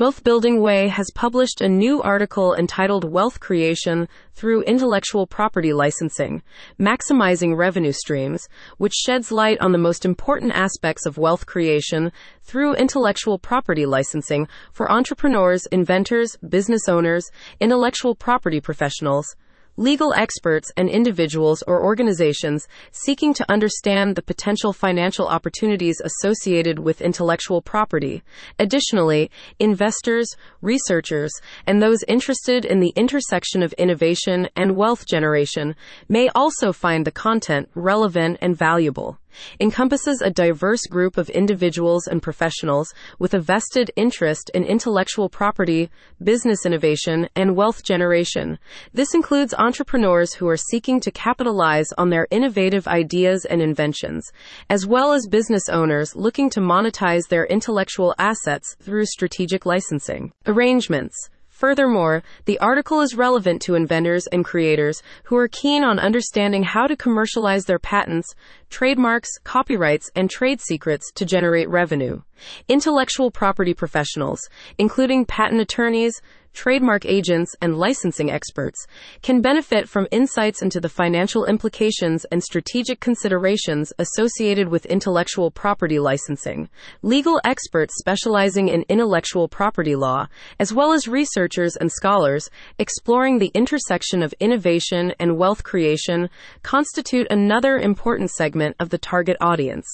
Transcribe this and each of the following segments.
Wealth Building Way has published a new article entitled Wealth Creation Through Intellectual Property Licensing Maximizing Revenue Streams, which sheds light on the most important aspects of wealth creation through intellectual property licensing for entrepreneurs, inventors, business owners, intellectual property professionals legal experts, and individuals or organizations seeking to understand the potential financial opportunities associated with intellectual property. Additionally, investors, researchers, and those interested in the intersection of innovation and wealth generation may also find the content relevant and valuable encompasses a diverse group of individuals and professionals with a vested interest in intellectual property, business innovation, and wealth generation. This includes entrepreneurs who are seeking to capitalize on their innovative ideas and inventions, as well as business owners looking to monetize their intellectual assets through strategic licensing arrangements. Furthermore, the article is relevant to inventors and creators who are keen on understanding how to commercialize their patents, trademarks, copyrights, and trade secrets to generate revenue. Intellectual property professionals, including patent attorneys, trademark agents, and licensing experts can benefit from insights into the financial implications and strategic considerations associated with intellectual property licensing. Legal experts specializing in intellectual property law, as well as researchers and scholars exploring the intersection of innovation and wealth creation, constitute another important segment of the target audience.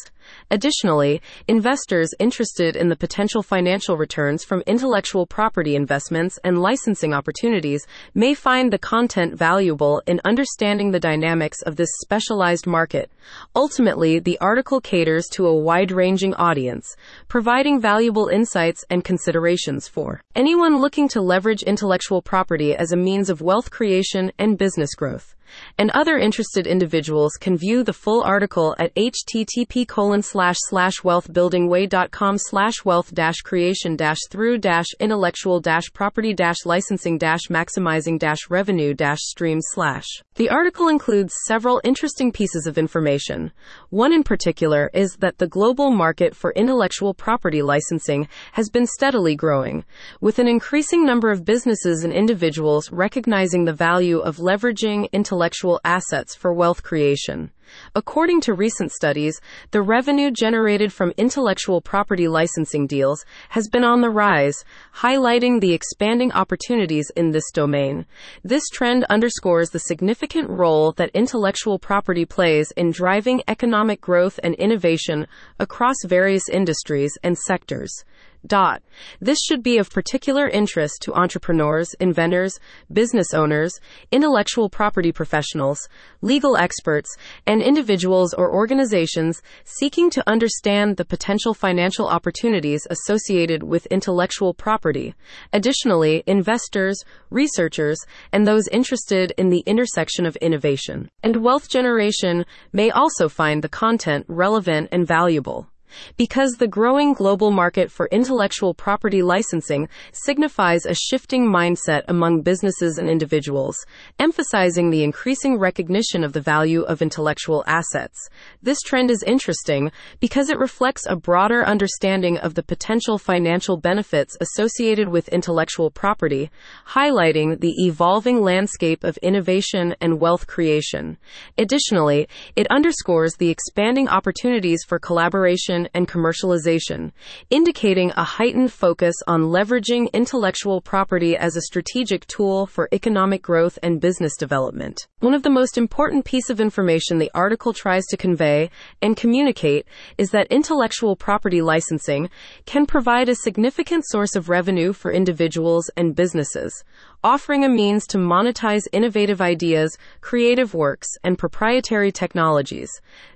Additionally, investors interested in the potential financial returns from intellectual property investments and licensing opportunities may find the content valuable in understanding the dynamics of this specialized market. Ultimately, the article caters to a wide ranging audience, providing valuable insights and considerations for anyone looking to leverage intellectual property as a means of wealth creation and business growth and other interested individuals can view the full article at http colon slash slash wealthbuildingway.com slash wealth dash creation dash through dash intellectual dash property dash licensing dash maximizing dash revenue dash streams slash. The article includes several interesting pieces of information. One in particular is that the global market for intellectual property licensing has been steadily growing, with an increasing number of businesses and individuals recognizing the value of leveraging intellectual intellectual assets for wealth creation. According to recent studies, the revenue generated from intellectual property licensing deals has been on the rise, highlighting the expanding opportunities in this domain. This trend underscores the significant role that intellectual property plays in driving economic growth and innovation across various industries and sectors. Dot. This should be of particular interest to entrepreneurs, inventors, business owners, intellectual property professionals, legal experts, and individuals or organizations seeking to understand the potential financial opportunities associated with intellectual property. Additionally, investors, researchers, and those interested in the intersection of innovation and wealth generation may also find the content relevant and valuable because the growing global market for intellectual property licensing signifies a shifting mindset among businesses and individuals, emphasizing the increasing recognition of the value of intellectual assets. This trend is interesting because it reflects a broader understanding of the potential financial benefits associated with intellectual property, highlighting the evolving landscape of innovation and wealth creation. Additionally, it underscores the expanding opportunities for collaboration and commercialization, indicating a heightened focus on leveraging intellectual property as a strategic tool for economic growth and business development. One of the most important piece of information the article tries to convey and communicate is that intellectual property licensing can provide a significant source of revenue for individuals and businesses, offering a means to monetize innovative ideas, creative works, and proprietary technologies.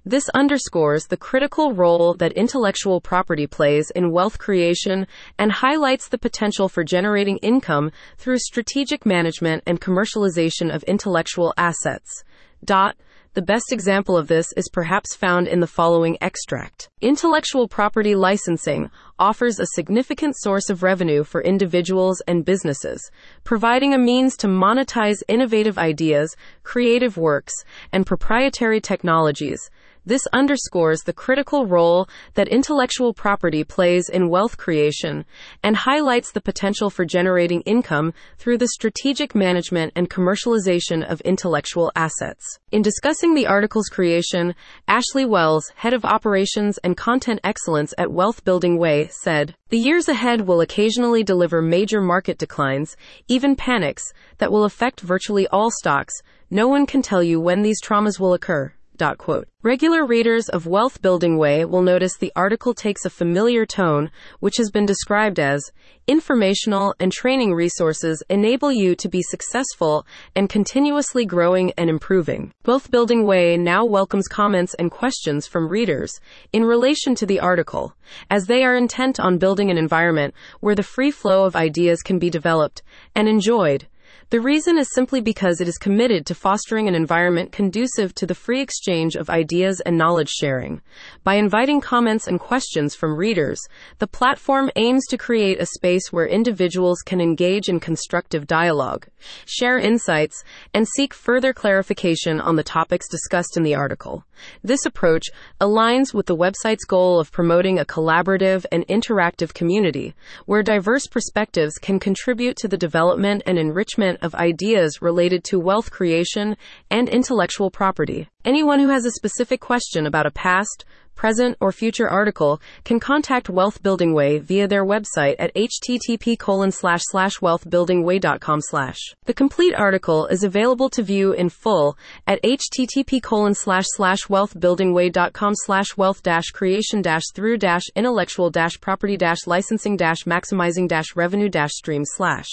This underscores the critical role that intellectual property plays in wealth creation and highlights the potential for generating income through strategic management and commercialization of intellectual assets. Dot. The best example of this is perhaps found in the following extract. Intellectual property licensing offers a significant source of revenue for individuals and businesses, providing a means to monetize innovative ideas, creative works, and proprietary technologies. This underscores the critical role that intellectual property plays in wealth creation and highlights the potential for generating income through the strategic management and commercialization of intellectual assets. In discussing the article's creation, Ashley Wells, head of operations and content excellence at Wealth Building Way, said, The years ahead will occasionally deliver major market declines, even panics, that will affect virtually all stocks. No one can tell you when these traumas will occur. Quote. Regular readers of Wealth Building Way will notice the article takes a familiar tone, which has been described as informational and training resources enable you to be successful and continuously growing and improving. Wealth Building Way now welcomes comments and questions from readers in relation to the article, as they are intent on building an environment where the free flow of ideas can be developed and enjoyed. The reason is simply because it is committed to fostering an environment conducive to the free exchange of ideas and knowledge sharing. By inviting comments and questions from readers, the platform aims to create a space where individuals can engage in constructive dialogue, share insights, and seek further clarification on the topics discussed in the article. This approach aligns with the website's goal of promoting a collaborative and interactive community where diverse perspectives can contribute to the development and enrichment of ideas related to wealth creation and intellectual property. Anyone who has a specific question about a past, present, or future article can contact Wealth Building Way via their website at http colon slash slash wealthbuildingway.com slash. The complete article is available to view in full at http colon slash slash wealthbuildingway.com slash wealth dash creation dash through dash intellectual dash property dash licensing dash maximizing dash revenue dash stream slash.